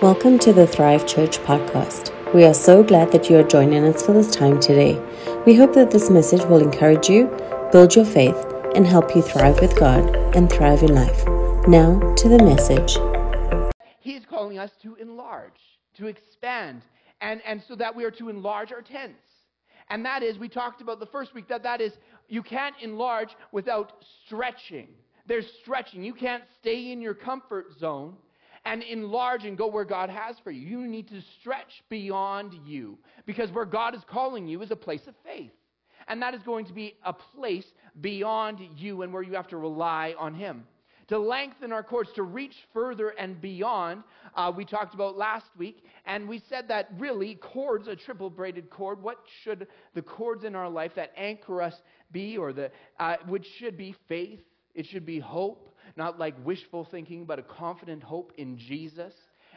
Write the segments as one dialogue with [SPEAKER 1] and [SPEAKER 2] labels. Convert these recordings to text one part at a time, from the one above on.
[SPEAKER 1] Welcome to the Thrive Church podcast. We are so glad that you are joining us for this time today. We hope that this message will encourage you, build your faith, and help you thrive with God and thrive in life. Now to the message.
[SPEAKER 2] He's calling us to enlarge, to expand, and, and so that we are to enlarge our tents. And that is, we talked about the first week, that that is, you can't enlarge without stretching. There's stretching. You can't stay in your comfort zone and enlarge and go where God has for you. You need to stretch beyond you because where God is calling you is a place of faith. And that is going to be a place beyond you and where you have to rely on Him. To lengthen our cords, to reach further and beyond, uh, we talked about last week, and we said that really cords, a triple braided cord, what should the cords in our life that anchor us be, or the, uh, which should be faith, it should be hope, not like wishful thinking, but a confident hope in Jesus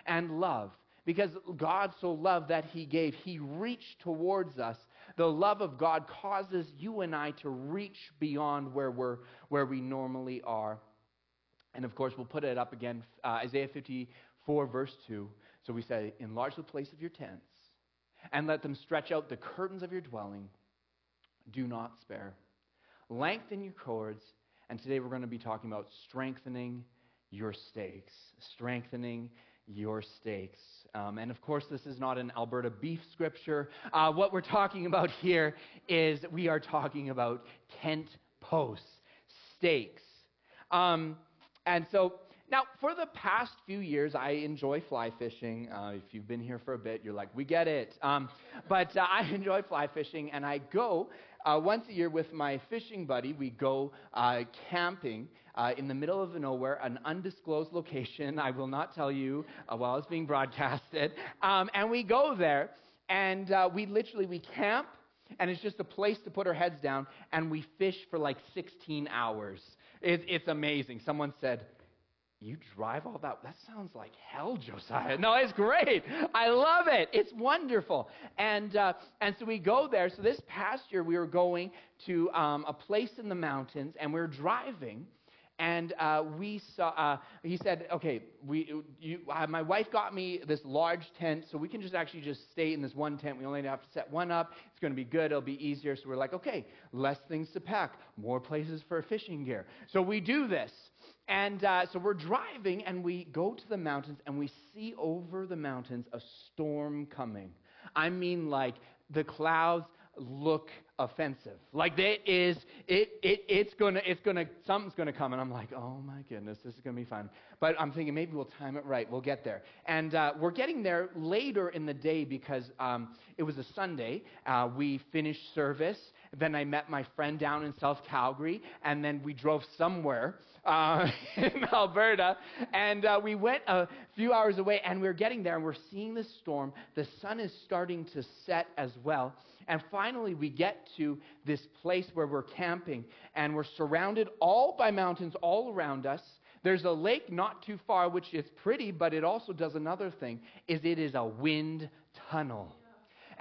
[SPEAKER 2] and love. Because God so loved that He gave, He reached towards us. The love of God causes you and I to reach beyond where, we're, where we normally are. And of course, we'll put it up again uh, Isaiah 54, verse 2. So we say, Enlarge the place of your tents, and let them stretch out the curtains of your dwelling. Do not spare. Lengthen your cords and today we're going to be talking about strengthening your stakes. Strengthening your stakes. Um, and of course, this is not an Alberta beef scripture. Uh, what we're talking about here is we are talking about tent posts, stakes. Um, and so, now, for the past few years, I enjoy fly fishing. Uh, if you've been here for a bit, you're like, we get it. Um, but uh, I enjoy fly fishing, and I go uh, once a year with my fishing buddy, we go uh, camping uh, in the middle of nowhere, an undisclosed location. I will not tell you uh, while it's being broadcasted. Um, and we go there, and uh, we literally we camp, and it's just a place to put our heads down, and we fish for like 16 hours. It, it's amazing. Someone said, you drive all that? That sounds like hell, Josiah. No, it's great. I love it. It's wonderful. And, uh, and so we go there. So this past year, we were going to um, a place in the mountains, and we are driving. And uh, we saw, uh, he said, okay, we, you, my wife got me this large tent, so we can just actually just stay in this one tent. We only have to set one up. It's going to be good. It'll be easier. So we're like, okay, less things to pack, more places for fishing gear. So we do this. And uh, so we're driving and we go to the mountains and we see over the mountains a storm coming. I mean, like the clouds look offensive. Like it is, it, it, it's gonna, it's gonna, something's gonna come, and I'm like, oh my goodness, this is gonna be fun. But I'm thinking maybe we'll time it right. We'll get there, and uh, we're getting there later in the day because um, it was a Sunday. Uh, we finished service. Then I met my friend down in South Calgary, and then we drove somewhere uh, in Alberta. And uh, we went a few hours away, and we are getting there, and we're seeing the storm. The sun is starting to set as well. And finally, we get to this place where we're camping, and we're surrounded all by mountains all around us. There's a lake not too far, which is pretty, but it also does another thing, is it is a wind tunnel.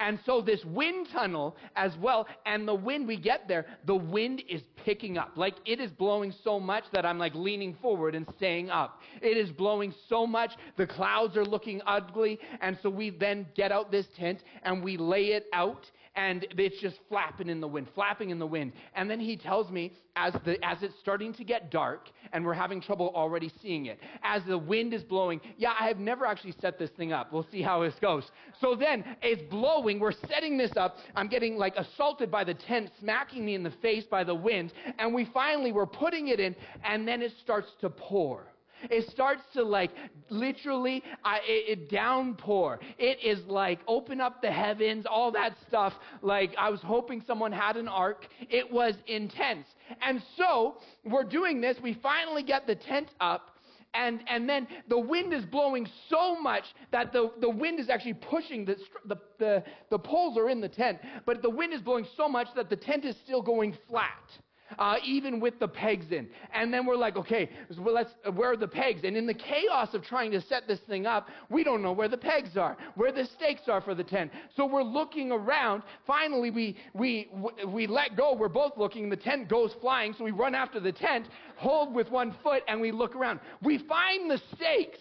[SPEAKER 2] And so this wind tunnel as well, and the wind we get there, the wind is picking up. Like it is blowing so much that I'm like leaning forward and staying up. It is blowing so much, the clouds are looking ugly. And so we then get out this tent and we lay it out and it's just flapping in the wind, flapping in the wind. And then he tells me as, the, as it's starting to get dark, and we're having trouble already seeing it, as the wind is blowing, yeah, I have never actually set this thing up. We'll see how this goes. So then it's blowing, we're setting this up. I'm getting like assaulted by the tent, smacking me in the face by the wind, and we finally, we're putting it in, and then it starts to pour. It starts to like literally I, it, it downpour. It is like open up the heavens, all that stuff. Like I was hoping someone had an ark. It was intense. And so we're doing this. We finally get the tent up. And, and then the wind is blowing so much that the, the wind is actually pushing the, the, the, the poles are in the tent, but the wind is blowing so much that the tent is still going flat uh, even with the pegs in. And then we're like, okay, well, let's, where are the pegs? And in the chaos of trying to set this thing up, we don't know where the pegs are, where the stakes are for the tent. So we're looking around. Finally, we, we, we let go. We're both looking. The tent goes flying. So we run after the tent, hold with one foot, and we look around. We find the stakes.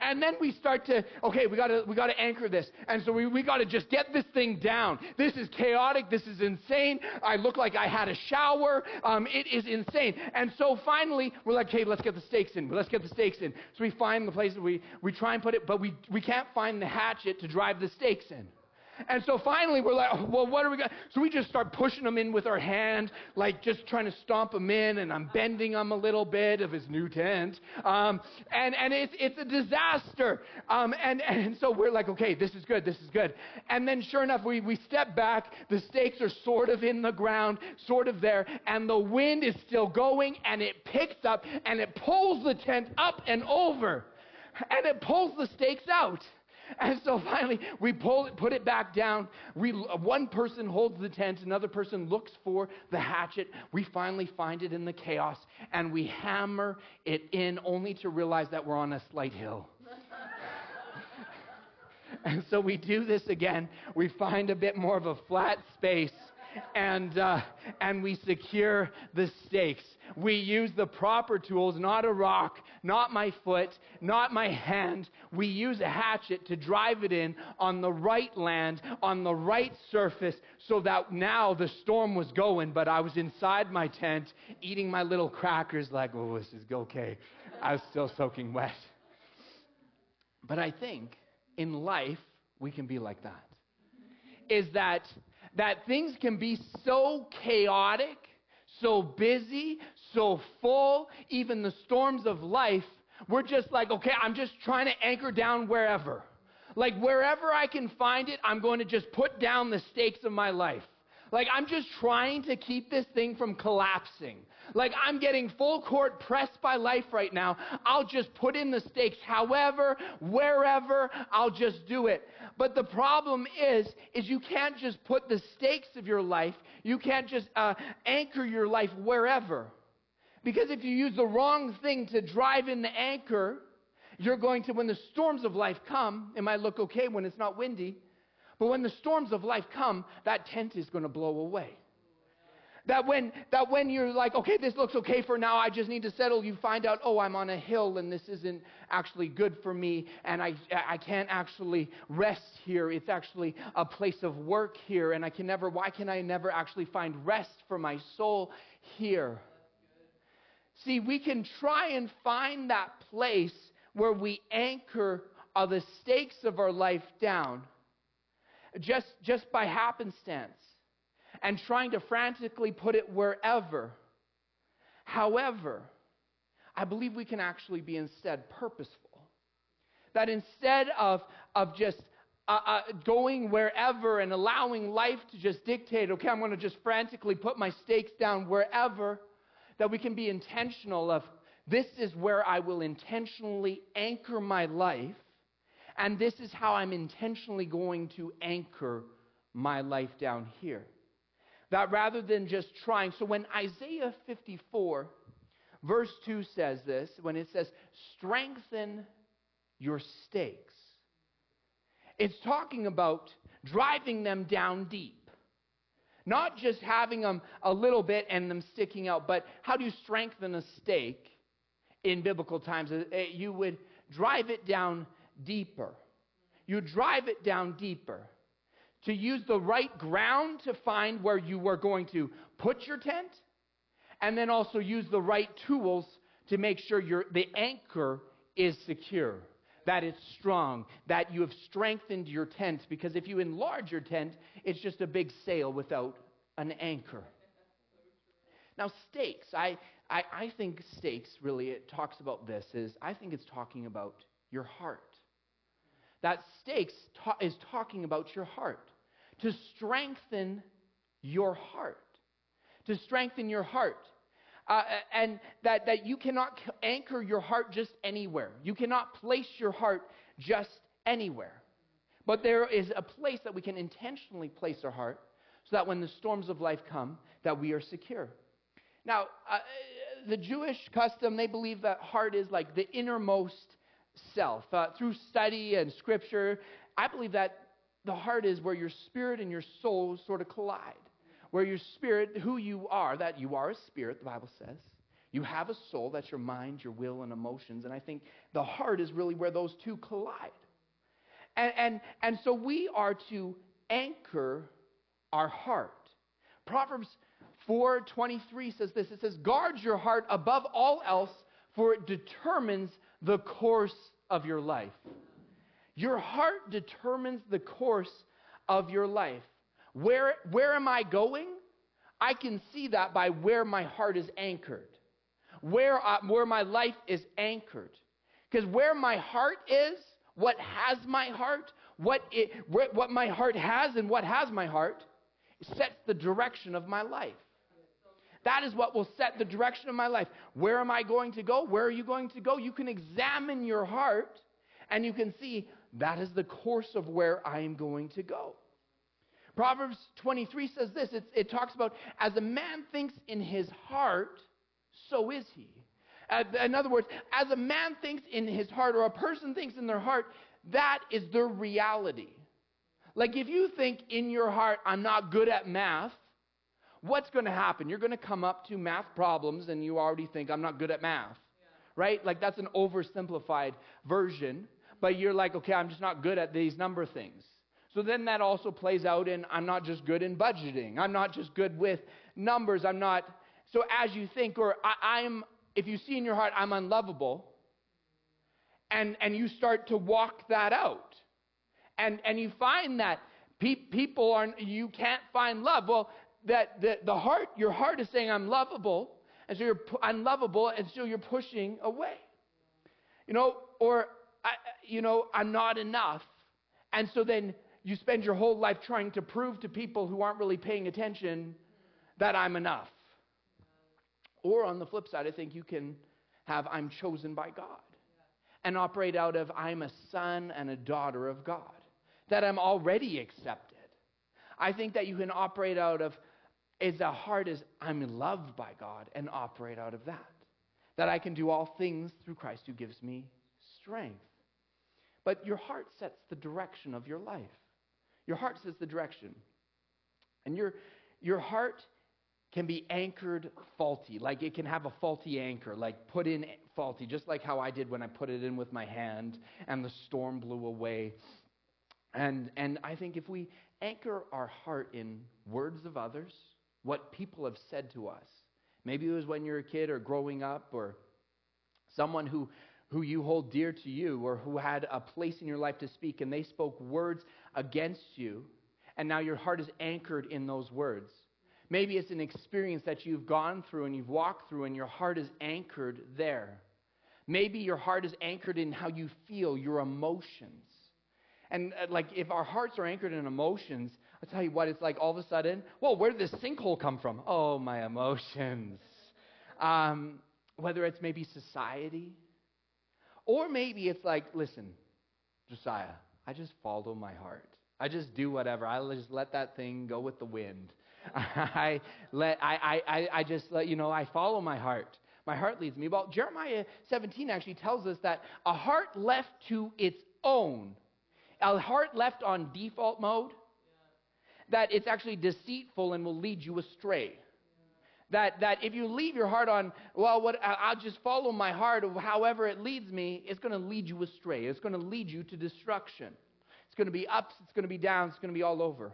[SPEAKER 2] And then we start to, okay, we gotta, we gotta anchor this. And so we, we gotta just get this thing down. This is chaotic. This is insane. I look like I had a shower. Um, it is insane. And so finally, we're like, okay, let's get the stakes in. Let's get the stakes in. So we find the place that we, we try and put it, but we, we can't find the hatchet to drive the stakes in. And so finally, we're like, oh, well, what are we going to So we just start pushing him in with our hand, like just trying to stomp him in, and I'm bending him a little bit of his new tent. Um, and and it's, it's a disaster. Um, and, and so we're like, okay, this is good, this is good. And then sure enough, we, we step back. The stakes are sort of in the ground, sort of there, and the wind is still going, and it picks up, and it pulls the tent up and over, and it pulls the stakes out. And so finally, we pull it, put it back down. We, one person holds the tent, another person looks for the hatchet. We finally find it in the chaos, and we hammer it in, only to realize that we're on a slight hill. and so we do this again. We find a bit more of a flat space and, uh, and we secure the stakes. We use the proper tools, not a rock, not my foot, not my hand. We use a hatchet to drive it in on the right land, on the right surface, so that now the storm was going, but I was inside my tent eating my little crackers, like, oh, this is okay. I was still soaking wet. But I think in life, we can be like that. Is that that things can be so chaotic, so busy, so full, even the storms of life, we're just like, okay, I'm just trying to anchor down wherever. Like wherever I can find it, I'm going to just put down the stakes of my life. Like I'm just trying to keep this thing from collapsing. Like I'm getting full court pressed by life right now. I'll just put in the stakes however, wherever, I'll just do it. But the problem is, is you can't just put the stakes of your life, you can't just uh, anchor your life wherever. Because if you use the wrong thing to drive in the anchor, you're going to, when the storms of life come, it might look okay when it's not windy, but when the storms of life come, that tent is going to blow away. That when, that when you're like, okay, this looks okay for now, I just need to settle, you find out, oh, I'm on a hill and this isn't actually good for me and I, I can't actually rest here. It's actually a place of work here and I can never, why can I never actually find rest for my soul here? See, we can try and find that place where we anchor all the stakes of our life down just, just by happenstance and trying to frantically put it wherever. However, I believe we can actually be instead purposeful. That instead of, of just uh, uh, going wherever and allowing life to just dictate, okay, I'm going to just frantically put my stakes down wherever, that we can be intentional of this is where I will intentionally anchor my life, and this is how I'm intentionally going to anchor my life down here. That rather than just trying, so when Isaiah 54, verse 2 says this, when it says, strengthen your stakes, it's talking about driving them down deep. Not just having them a little bit and them sticking out, but how do you strengthen a stake in biblical times? Uh, you would drive it down deeper. You drive it down deeper to use the right ground to find where you were going to put your tent, and then also use the right tools to make sure your, the anchor is secure, that it's strong, that you have strengthened your tent. Because if you enlarge your tent, it's just a big sail without an anchor. Now, stakes, I, I, I think stakes really, it talks about this, is I think it's talking about your heart. That stakes ta- is talking about your heart to strengthen your heart. To strengthen your heart. Uh, and that, that you cannot anchor your heart just anywhere. You cannot place your heart just anywhere. But there is a place that we can intentionally place our heart so that when the storms of life come, that we are secure. Now, uh, the Jewish custom, they believe that heart is like the innermost self. Uh, through study and scripture, I believe that the heart is where your spirit and your soul sort of collide. Where your spirit, who you are, that you are a spirit, the Bible says. You have a soul, that's your mind, your will, and emotions. And I think the heart is really where those two collide. And, and, and so we are to anchor our heart. Proverbs 4:23 says this. It says, "Guard your heart above all else, for it determines the course of your life." Your heart determines the course of your life. Where, where am I going? I can see that by where my heart is anchored, where, I, where my life is anchored. Because where my heart is, what has my heart, what, it, what my heart has and what has my heart, sets the direction of my life. That is what will set the direction of my life. Where am I going to go? Where are you going to go? You can examine your heart and you can see that is the course of where I am going to go. Proverbs 23 says this it, talks about, as a man thinks in his heart, so is he. Uh, in other words, as a man thinks in his heart, or a person thinks in their heart, that is their reality. Like if you think in your heart, I'm not good at math, what's going to happen? You're going to come up to math problems and you already think, I'm not good at math. Yeah. Right? Like that's an oversimplified version. But you're like, okay, I'm just not good at these number things. So then that also plays out in I'm not just good in budgeting. I'm not just good with numbers. I'm not. So as you think, or I, am if you see in your heart, I'm unlovable, and, and you start to walk that out, and, and you find that pe- people are, you can't find love. Well, that the, the heart, your heart is saying, I'm lovable, and so you're unlovable, and so you're pushing away. You know, or, I, you know, I'm not enough. And so then you spend your whole life trying to prove to people who aren't really paying attention that I'm enough. Or on the flip side, I think you can have I'm chosen by God and operate out of I'm a son and a daughter of God, that I'm already accepted. I think that you can operate out of as a heart as I'm loved by God and operate out of that. That I can do all things through Christ who gives me strength. But your heart sets the direction of your life. Your heart sets the direction. And your, your heart can be anchored faulty. Like it can have a faulty anchor, like put in faulty, just like how I did when I put it in with my hand and the storm blew away. And, and I think if we anchor our heart in words of others, what people have said to us, maybe it was when you're a kid or growing up or someone who, who you hold dear to you or who had a place in your life to speak and they spoke words against you, and now your heart is anchored in those words Maybe it's an experience that you've gone through and you've walked through, and your heart is anchored there. Maybe your heart is anchored in how you feel, your emotions. And uh, like if our hearts are anchored in emotions, I'll tell you what, it's like all of a sudden, well, where did this sinkhole come from? Oh, my emotions. Um, whether it's maybe society, or maybe it's like, listen, Josiah, I just follow my heart. I just do whatever. I just let that thing go with the wind. I let I, I, I just let you know I follow my heart. My heart leads me. Well, Jeremiah 17 actually tells us that a heart left to its own, a heart left on default mode, that it's actually deceitful and will lead you astray. That, that if you leave your heart on, well, what, I'll just follow my heart, however it leads me, it's going to lead you astray. It's going to lead you to destruction. It's going to be ups, it's going to be downs, it's going to be all over.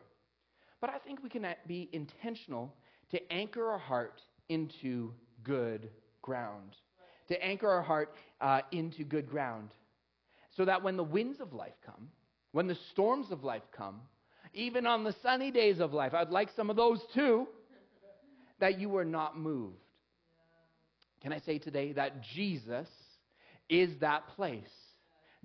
[SPEAKER 2] But I think we can be intentional to anchor our heart into good ground. To anchor our heart uh, into good ground. So that when the winds of life come, when the storms of life come, even on the sunny days of life, I'd like some of those too, that you were not moved. Can I say today that Jesus is that place?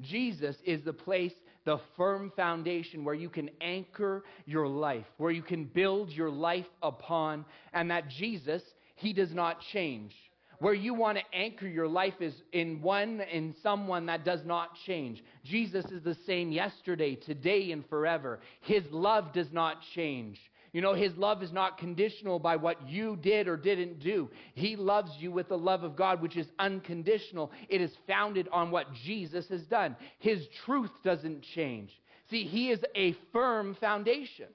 [SPEAKER 2] Jesus is the place the firm foundation where you can anchor your life, where you can build your life upon, and that Jesus, He does not change. Where you want to anchor your life is in one, in someone that does not change. Jesus is the same yesterday, today, and forever. His love does not change. You know, His love is not conditional by what you did or didn't do. He loves you with the love of God, which is unconditional. It is founded on what Jesus has done. His truth doesn't change. See, He is a firm foundation.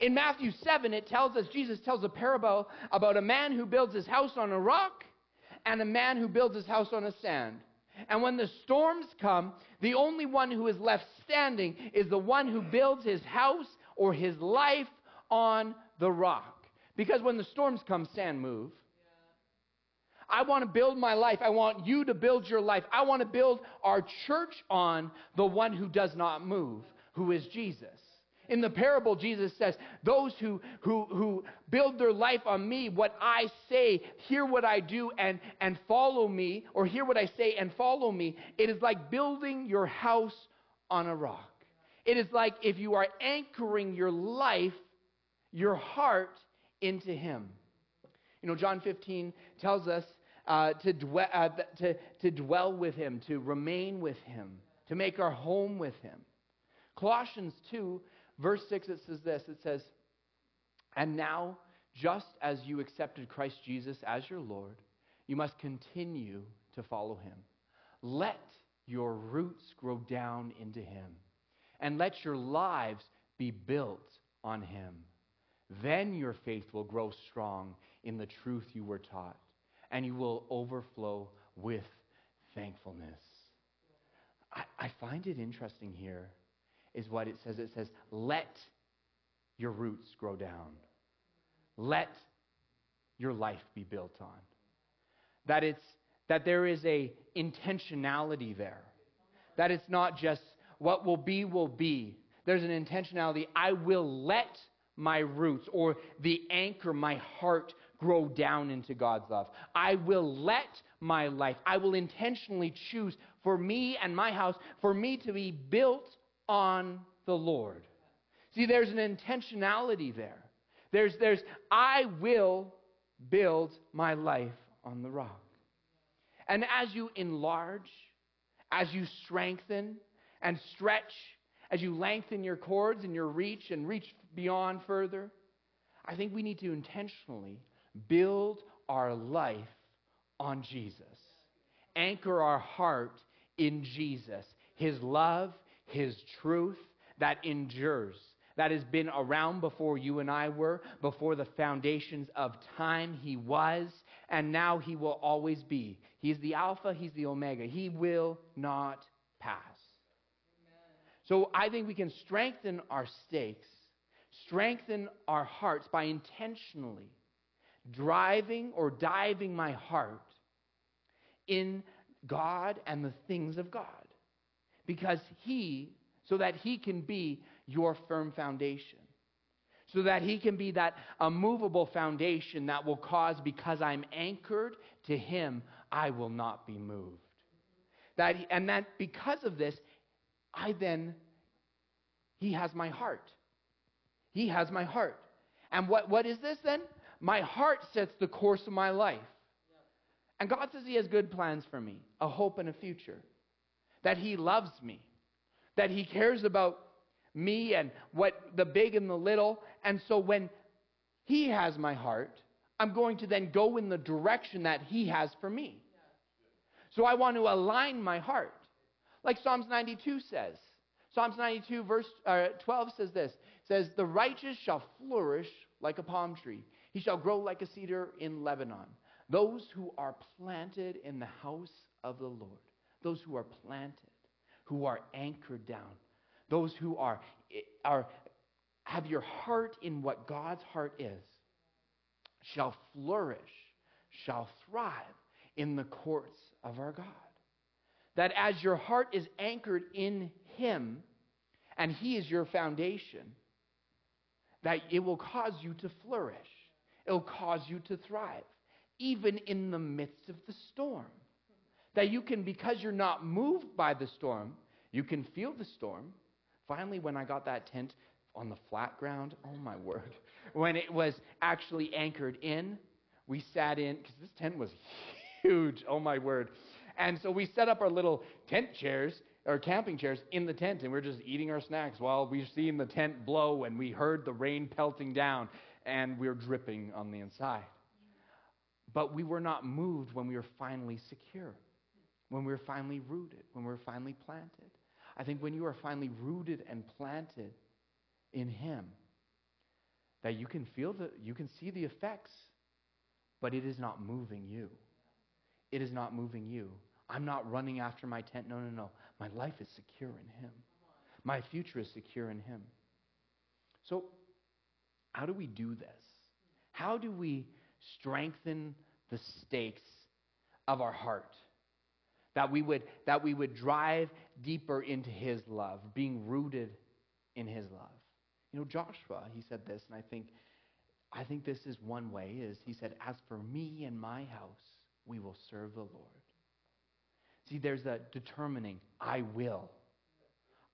[SPEAKER 2] In Matthew 7, it tells us, Jesus tells a parable about a man who builds his house on a rock, and a man who builds his house on a sand. And when the storms come, the only one who is left standing is the one who builds his house or his life on the rock. Because when the storms come, sand move. I want to build my life. I want you to build your life. I want to build our church on the one who does not move, who is Jesus. In the parable, Jesus says, Those who, who, who build their life on me, what I say, hear what I do, and, and follow me, or hear what I say and follow me, it is like building your house on a rock. It is like if you are anchoring your life, your heart, into Him. You know, John 15 tells us uh, to, dwell, uh, to, to dwell with Him, to remain with Him, to make our home with Him. Colossians 2 Verse 6, it says this it says, And now, just as you accepted Christ Jesus as your Lord, you must continue to follow him. Let your roots grow down into him, and let your lives be built on him. Then your faith will grow strong in the truth you were taught, and you will overflow with thankfulness. I, I find it interesting here is what it says. It says, let your roots grow down. Let your life be built on. That it's that there is a intentionality there. That it's not just what will be will be. There's an intentionality. I will let my roots or the anchor, my heart, grow down into God's love. I will let my life, I will intentionally choose for me and my house, for me to be built on the Lord. See, there's an intentionality there. There's, there's, I will build my life on the rock. And as you enlarge, as you strengthen and stretch, as you lengthen your cords and your reach and reach beyond further, I think we need to intentionally build our life on Jesus. Anchor our heart in Jesus, His love, his truth that endures, that has been around before you and I were, before the foundations of time. He was, and now He will always be. He's the Alpha, He's the Omega. He will not pass. So I think we can strengthen our stakes, strengthen our hearts by intentionally driving or diving my heart in God and the things of God because he, so that he can be your firm foundation. So that he can be that immovable foundation that will cause, because I'm anchored to him, I will not be moved. That, and that because of this, I then, he has my heart. He has my heart. And what, what is this then? My heart sets the course of my life. And God says He has good plans for me, a hope and a future that He loves me, that He cares about me and what the big and the little. And so when He has my heart, I'm going to then go in the direction that He has for me. So I want to align my heart. Like Psalms 92 says. Psalms 92, verse uh, 12 says this says, The righteous shall flourish like a palm tree, he shall grow like a cedar in Lebanon. Those who are planted in the house of the Lord those who are planted, who are anchored down, those who are, are have your heart in what God's heart is, shall flourish, shall thrive in the courts of our God. That as your heart is anchored in Him, and He is your foundation, that it will cause you to flourish. It'll cause you to thrive, even in the midst of the storm. That you can, because you're not moved by the storm, you can feel the storm. Finally, when I got that tent on the flat ground, oh my word, when it was actually anchored in, we sat in, because this tent was huge, oh my word. And so we set up our little tent chairs, or camping chairs, in the tent, and we are just eating our snacks while we seen the tent blow and we heard the rain pelting down, and we we're dripping on the inside. But we were not moved when we were finally secure when we're finally rooted, when we're finally planted. I think when you are finally rooted and planted in Him, that you can feel the, you can see the effects, but it is not moving you. it is not moving you. I'm not running after my tent. No, no, no. My life is secure in Him. My future is secure in Him. So, how do we do this? How do we strengthen the stakes of our heart? That we would, that we would drive deeper into His love, being rooted in His love. You know, Joshua, he said this, and I think, I think this is one way, is he said, As for me and my house, we will serve the Lord. See, there's a determining, I will.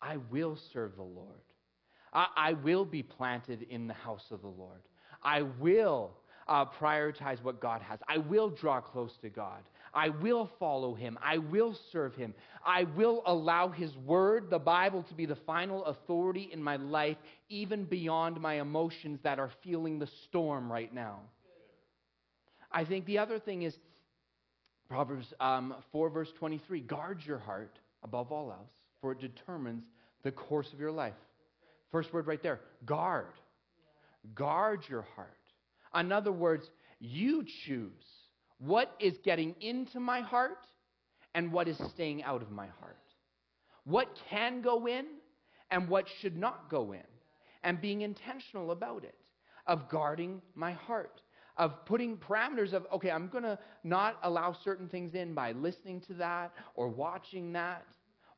[SPEAKER 2] I will serve the Lord. I, I will be planted in the house of the Lord. I will uh, prioritize what God has. I will draw close to God. I will follow Him. I will serve Him. I will allow His Word, the Bible, to be the final authority in my life, even beyond my emotions that are feeling the storm right now. I think the other thing is Proverbs um, 4, verse 23 guard your heart above all else, for it determines the course of your life. First word right there guard. Guard your heart. In other words, you choose what is getting into my heart and what is staying out of my heart. What can go in and what should not go in. And being intentional about it, of guarding my heart of putting parameters of, okay, I'm going to not allow certain things in by listening to that or watching that.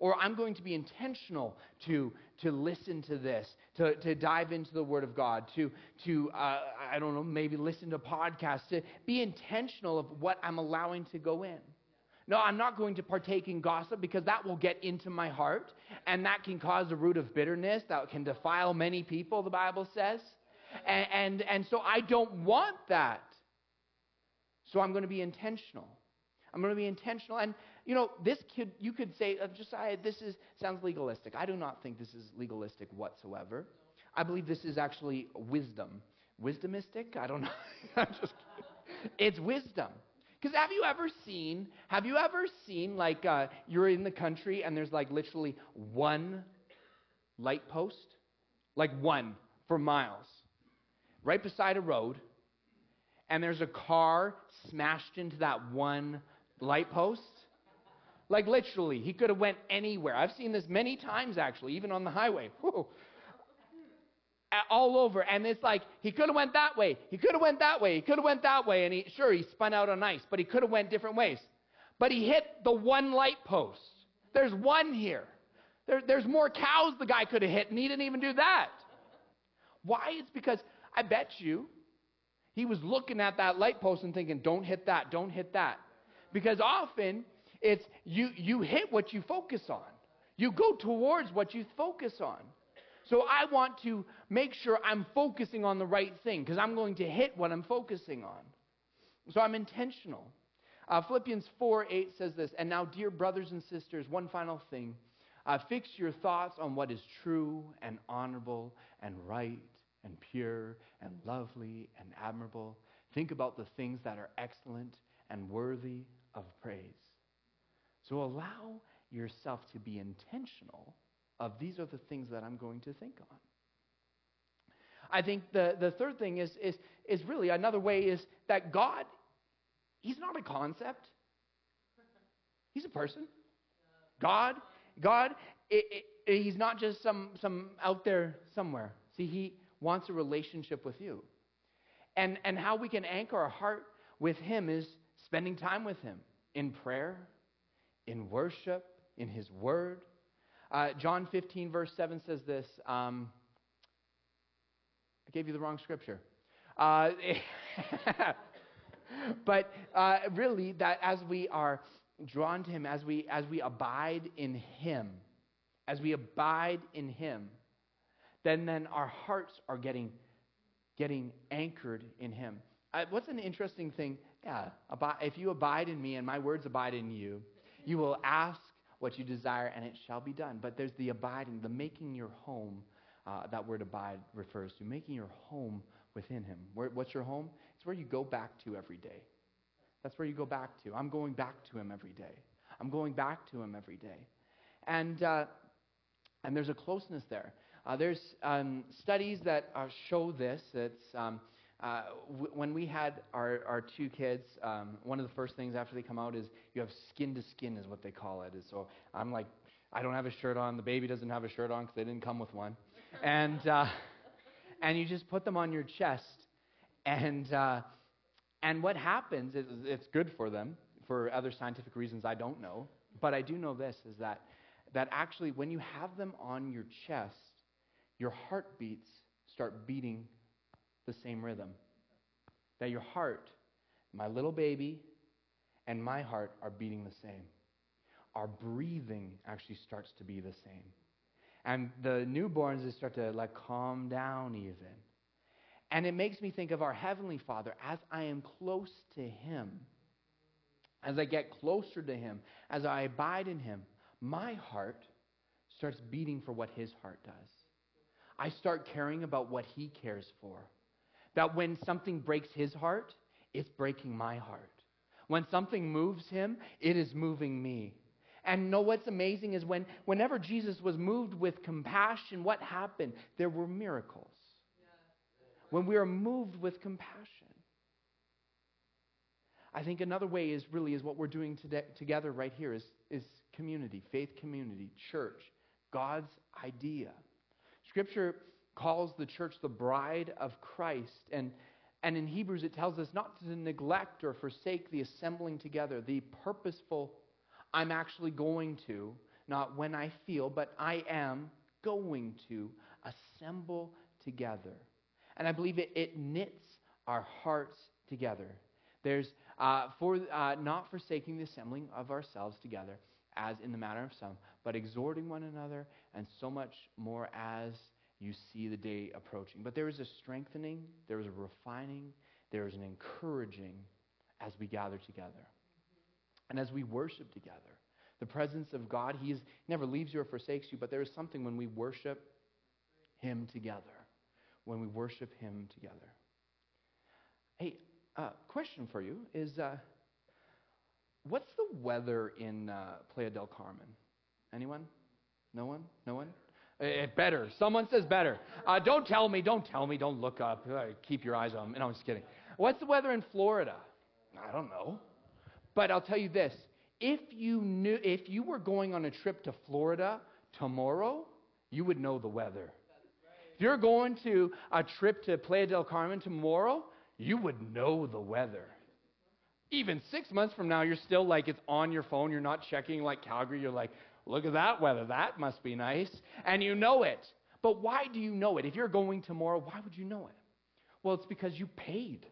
[SPEAKER 2] Or I'm going to be intentional to, to listen to this, to, to dive into the Word of God, to, to uh, I don't know, maybe listen to podcasts, to be intentional of what I'm allowing to go in. No, I'm not going to partake in gossip because that will get into my heart and that can cause a root of bitterness that can defile many people, the Bible says. And, and, and so I don't want that. So I'm going to be intentional. I'm going to be intentional. And, you know, this could, you could say, uh, Josiah, this is, sounds legalistic. I do not think this is legalistic whatsoever. I believe this is actually wisdom. Wisdomistic? I don't know. I'm just It's wisdom. Because have you ever seen, have you ever seen, like, uh, you're in the country and there's like literally one light post? Like one for miles right beside a road, and there's a car smashed into that one light post. Like literally, he could have went anywhere. I've seen this many times actually, even on the highway. Whew. All over, and it's like he could have went that way, he could have went that way, he could have went that way, and he sure he spun out on ice, but he could have went different ways. But he hit the one light post. There's one here. There, there's more cows the guy could have hit, and he didn't even do that. Why? It's because I bet you he was looking at that light post and thinking, don't hit that, don't hit that. Because often it's you, you hit what you focus on, you go towards what you focus on. So I want to make sure I'm focusing on the right thing because I'm going to hit what I'm focusing on. So I'm intentional. Uh, Philippians 4 8 says this, and now, dear brothers and sisters, one final thing. Uh, fix your thoughts on what is true and honorable and right and pure and lovely and admirable. Think about the things that are excellent and worthy of praise. So allow yourself to be intentional of these are the things that I'm going to think on. I think the, the third thing is, is, is really another way is that God, He's not a concept. He's a person. God, God, it, it, He's not just some, some out there somewhere. See, He, wants a relationship with you. And, and how we can anchor our heart with Him is spending time with Him in prayer, in worship, in His Word. Uh, John 15, verse 7 says this. Um, I gave you the wrong scripture. Uh, but uh, really, that as we are drawn to Him, as we, as we abide in Him, as we abide in Him, then, then our hearts are getting, getting anchored in Him. Uh, what's an interesting thing? Yeah, if you abide in me and my words abide in you, you will ask what you desire and it shall be done. But there's the abiding, the making your home. Uh, that word abide refers to making your home within Him. Where, what's your home? It's where you go back to every day. That's where you go back to. I'm going back to Him every day. I'm going back to Him every day. And, uh, and there's a closeness there. Uh, there's um, studies that uh, show this. It's um, uh, w- when we had our, our two kids, um, one of the first things after they come out is you have skin to skin, is what they call it. And so I'm like, I don't have a shirt on. The baby doesn't have a shirt on because they didn't come with one. And, uh, and you just put them on your chest. And, uh, and what happens is it's good for them for other scientific reasons I don't know. But I do know this is that, that actually, when you have them on your chest, your heartbeats start beating the same rhythm. That your heart, my little baby, and my heart are beating the same. Our breathing actually starts to be the same. And the newborns, they start to like calm down even. And it makes me think of our Heavenly Father as I am close to Him, as I get closer to Him, as I abide in Him, my heart starts beating for what His heart does. I start caring about what He cares for. That when something breaks His heart, it's breaking my heart. When something moves Him, it is moving me. And know what's amazing is when, whenever Jesus was moved with compassion, what happened? There were miracles. When we are moved with compassion. I think another way is really is what we're doing today, together right here is, is community, faith community, church, God's idea. Scripture calls the church the bride of Christ. And, and in Hebrews, it tells us not to neglect or forsake the assembling together, the purposeful, I'm actually going to, not when I feel, but I am going to assemble together. And I believe it, it knits our hearts together. There's uh, for uh, not forsaking the assembling of ourselves together, as in the manner of some, but exhorting one another, and so much more as you see the day approaching. But there is a strengthening, there is a refining, there is an encouraging as we gather together. And as we worship together, the presence of God, He never leaves you or forsakes you, but there is something when we worship Him together. When we worship Him together. Hey, uh, question for you is uh, what's the weather in uh, Playa del Carmen? Anyone? No one? No one? Uh, better. Someone says better. Uh, don't tell me. Don't tell me. Don't look up. Uh, keep your eyes on me. No, I'm just kidding. What's the weather in Florida? I don't know. But I'll tell you this. If you knew, if you were going on a trip to Florida tomorrow, you would know the weather. If you're going to a trip to Playa del Carmen tomorrow, you would know the weather. Even six months from now, you're still like it's on your phone. You're not checking like Calgary. You're like, look at that weather. That must be nice. And you know it. But why do you know it? If you're going tomorrow, why would you know it? Well, it's because you paid.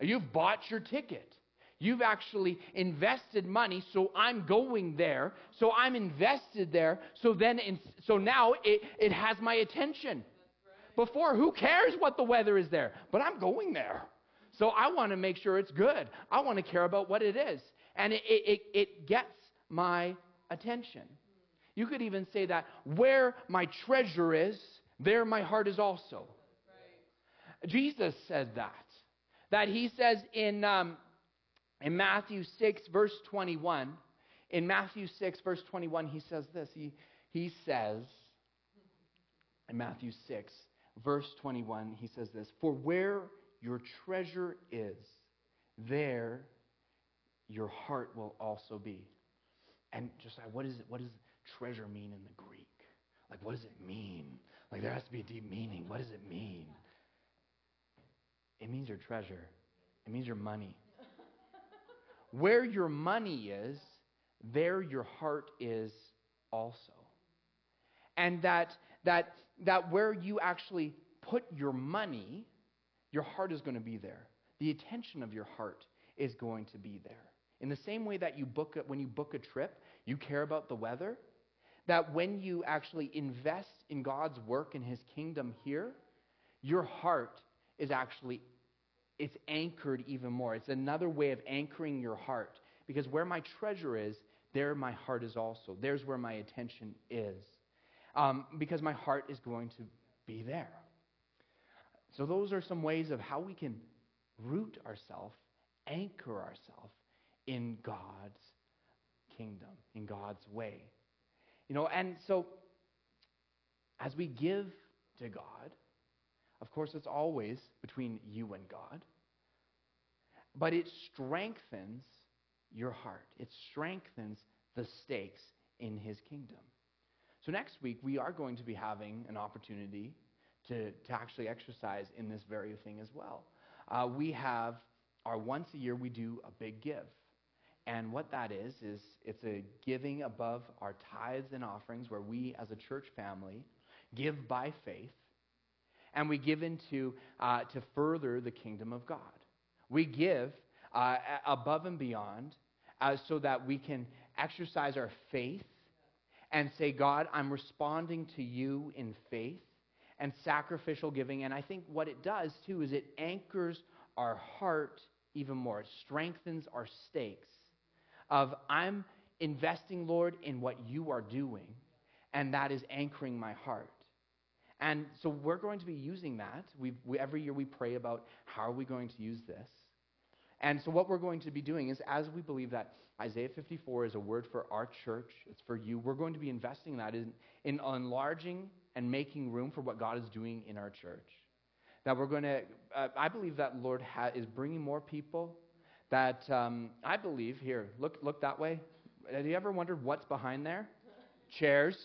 [SPEAKER 2] You've bought your ticket. You've actually invested money, so I'm going there. So I'm invested there. So then, in, so now it, it has my attention. Before, who cares what the weather is there? But I'm going there. So I want to make sure it's good. I want to care about what it is. And it, it, it gets my attention. You could even say that where my treasure is, there my heart is also. Jesus said that. That he says in, um, in Matthew 6, verse 21, in Matthew 6, verse 21, he says this. He, he says, in Matthew 6, verse 21, he says this For where your treasure is, there your heart will also be. And just like, what, is it, what does treasure mean in the Greek? Like, what does it mean? Like, there has to be a deep meaning. What does it mean? It means your treasure, it means your money. Where your money is, there your heart is also. And that, that, that where you actually put your money, your heart is going to be there. The attention of your heart is going to be there. In the same way that you book a, when you book a trip, you care about the weather, that when you actually invest in God's work in his kingdom here, your heart is actually it's anchored even more. It's another way of anchoring your heart because where my treasure is, there my heart is also. There's where my attention is. Um, because my heart is going to be there. So, those are some ways of how we can root ourselves, anchor ourselves in God's kingdom, in God's way. You know, and so as we give to God, Of course, it's always between you and God. But it strengthens your heart, it strengthens the stakes in His kingdom. So, next week, we are going to be having an opportunity to, to actually exercise in this very thing as well. Uh, we have our once a year, we do a big give. And what that is, is it's a giving above our tithes and offerings where we as a church family give by faith and we give into uh, to further the kingdom of God. We give uh, above and beyond uh, so that we can exercise our faith and say, God, I'm responding to you in faith and sacrificial giving. And I think what it does too is it anchors our heart even more, it strengthens our stakes of I'm investing, Lord, in what you are doing, and that is anchoring my heart. And so we're going to be using that. we every year we pray about how are we going to use this. And so what we're going to be doing is, as we believe that Isaiah 54 is a word for our church, it's for you, we're going to be investing that in, in enlarging and making room for what God is doing in our church. That we're going to, uh, I believe that Lord ha- is bringing more people. That um, I believe, here, look, look that way. Have you ever wondered what's behind there? Chairs.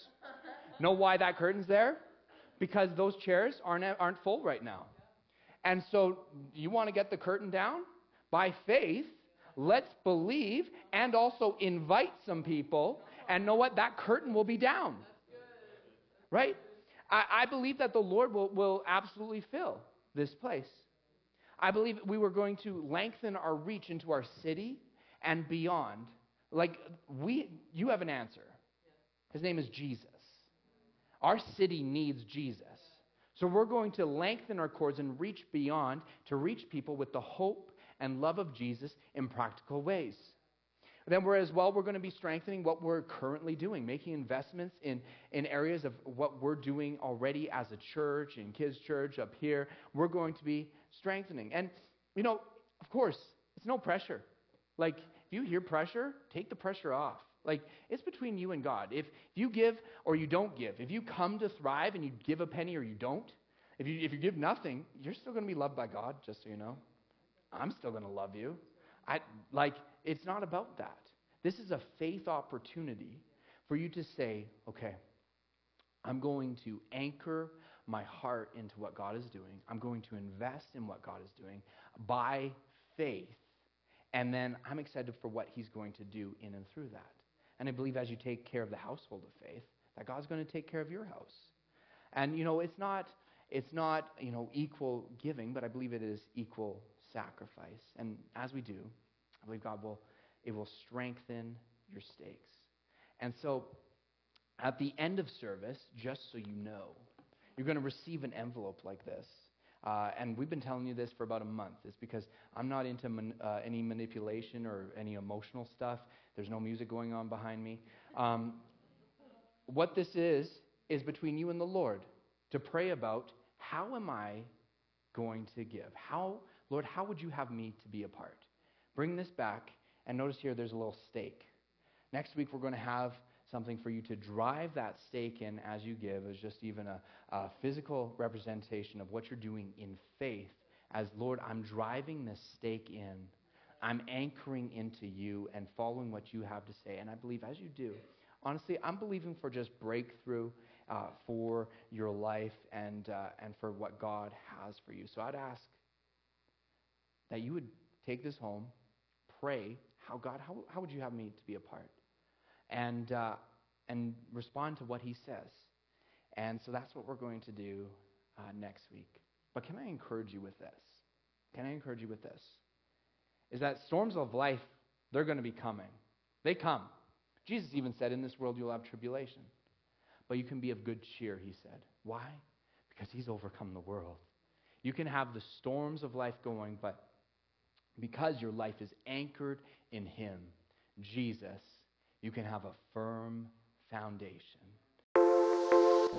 [SPEAKER 2] Know why that curtain's there? Because those chairs aren't, aren't full right now. And so, you want to get the curtain down? By faith, let's believe and also invite some people. And know what? That curtain will be down. Right? I, I believe that the Lord will, will absolutely fill this place. I believe we were going to lengthen our reach into our city and beyond. Like, we, you have an answer. His name is Jesus. Our city needs Jesus. So we're going to lengthen our cords and reach beyond to reach people with the hope and love of Jesus in practical ways. Then we're as well, we're going to be strengthening what we're currently doing, making investments in, in areas of what we're doing already as a church, in kids' church, up here. We're going to be strengthening. And, you know, of course, it's no pressure. Like, if you hear pressure, take the pressure off. Like, it's between you and God. If, if you give or you don't give, if you come to thrive and you give a penny or you don't, if you, if you give nothing, you're still going to be loved by God, just so you know. I'm still going to love you. I, like, it's not about that. This is a faith opportunity for you to say, okay, I'm going to anchor my heart into what God is doing. I'm going to invest in what God is doing by faith. And then I'm excited for what He's going to do in and through that. And I believe as you take care of the household of faith, that God's going to take care of your house. And you know, it's not it's not, you know, equal giving, but I believe it is equal sacrifice. And as we do, I believe God will, it will strengthen your stakes. And so at the end of service, just so you know, you're going to receive an envelope like this. Uh, and we've been telling you this for about a month. It's because I'm not into man, uh, any manipulation or any emotional stuff. There's no music going on behind me. Um, what this is, is between you and the Lord to pray about how am I going to give? How Lord, how would you have me to be a part? Bring this back, and notice here there's a little stake. Next week, we're going to have something for you to drive that stake in as you give, as just even a, a physical representation of what you're doing in faith. As Lord, I'm driving this stake in. I'm anchoring into you and following what you have to say. And I believe as you do, honestly, I'm believing for just breakthrough uh, for your life and, uh, and for what God has for you. So I'd ask that you would take this home, pray, how God, how, how would you have me to be a part? And, uh, and respond to what he says. And so that's what we're going to do uh, next week. But can I encourage you with this? Can I encourage you with this? Is that storms of life, they're going to be coming. They come. Jesus even said, In this world you'll have tribulation. But you can be of good cheer, he said. Why? Because he's overcome the world. You can have the storms of life going, but because your life is anchored in Him, Jesus, you can have a firm foundation.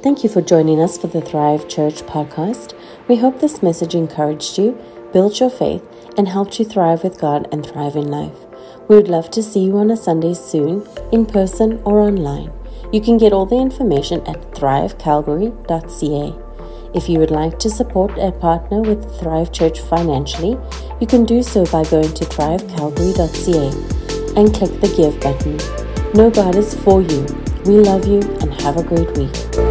[SPEAKER 1] Thank you for joining us for the Thrive Church podcast. We hope this message encouraged you, built your faith, and helped you thrive with God and thrive in life. We would love to see you on a Sunday soon, in person or online. You can get all the information at thrivecalgary.ca. If you would like to support and partner with Thrive Church financially, you can do so by going to thrivecalgary.ca and click the Give button. Know God is for you. We love you and have a great week.